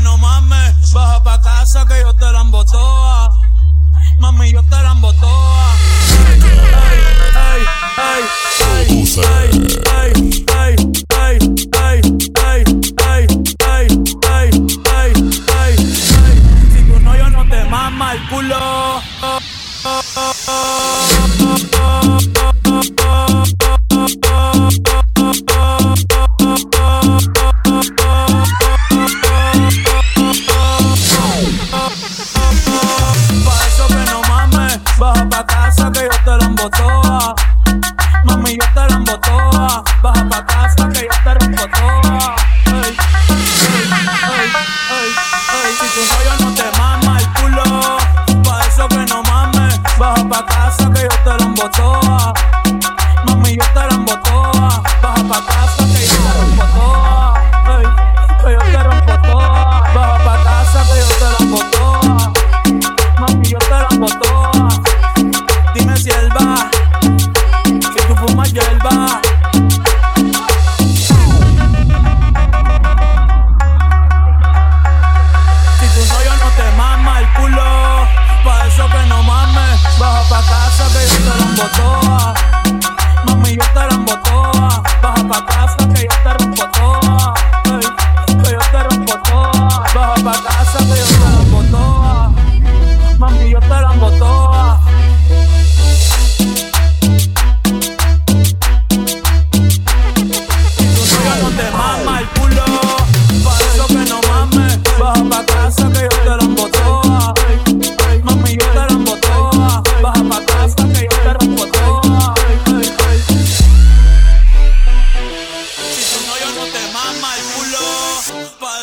no mames. Baja pa' casa que yo te la embotoa. Mami, yo te la embotoa. Ay, ay, ay, ay, ay, ay, ay, ay, ay, ay, ay, ay, ay, Si tú no, yo no te mama el culo. rompo. Baja pa' casa que yo te rompo toda. Ey, ey, ey, ey, ey. Si tu rollo no te mama el culo, pa' eso que no mames. Baja pa' casa que yo te rompo toda. Mami, yo te rompo toda. Baja pa' casa que yo te rompo toda. Ey, que yo te rompo toda. Baja pa' casa que yo te rompo toda. Mami, yo te rompo toda. Dime si él va hierba. Si tu novio no te mama el culo, pa' eso que no mames, baja pa' casa que yo te la embotoa. Mami, yo te la baja pa' casa que yo te rompo toa. Que yo te rompo toa, baja pa' casa que yo te la embotoa. Mami, yo te la.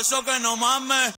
Eso que no mames.